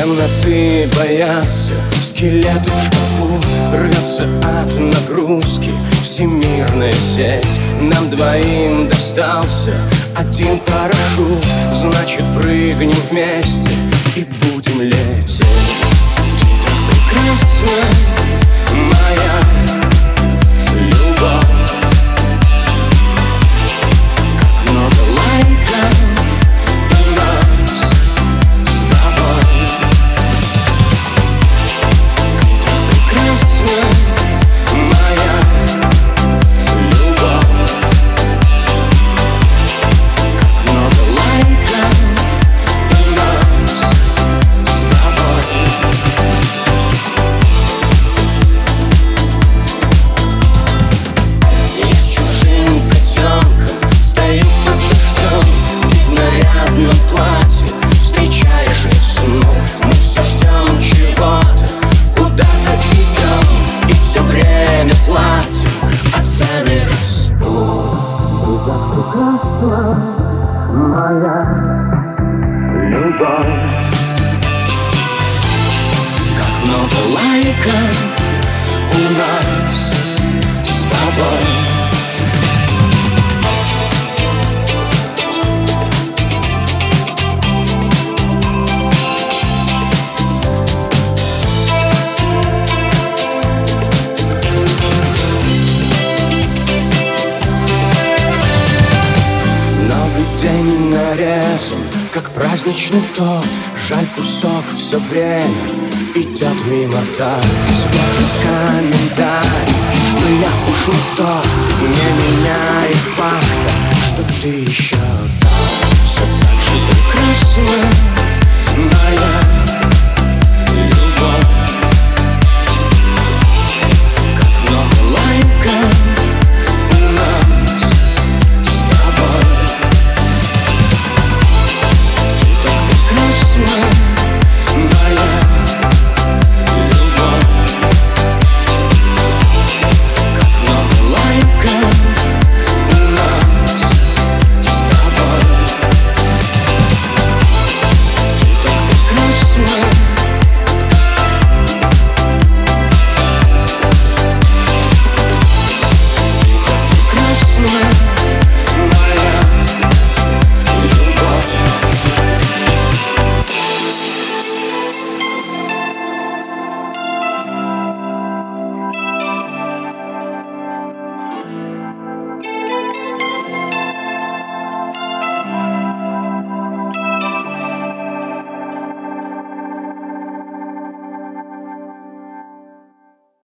Темноты боятся, скелеты в шкафу Рвется от нагрузки. Всемирная сеть Нам двоим достался. Один парашют Значит прыгнем вместе и будем лететь. Ты так прекрасна, прекрасна моя нарезан, как праздничный торт. Жаль, кусок все время идет мимо так. Свежий комментарий, что я уж не тот. Не меняет факта, что ты еще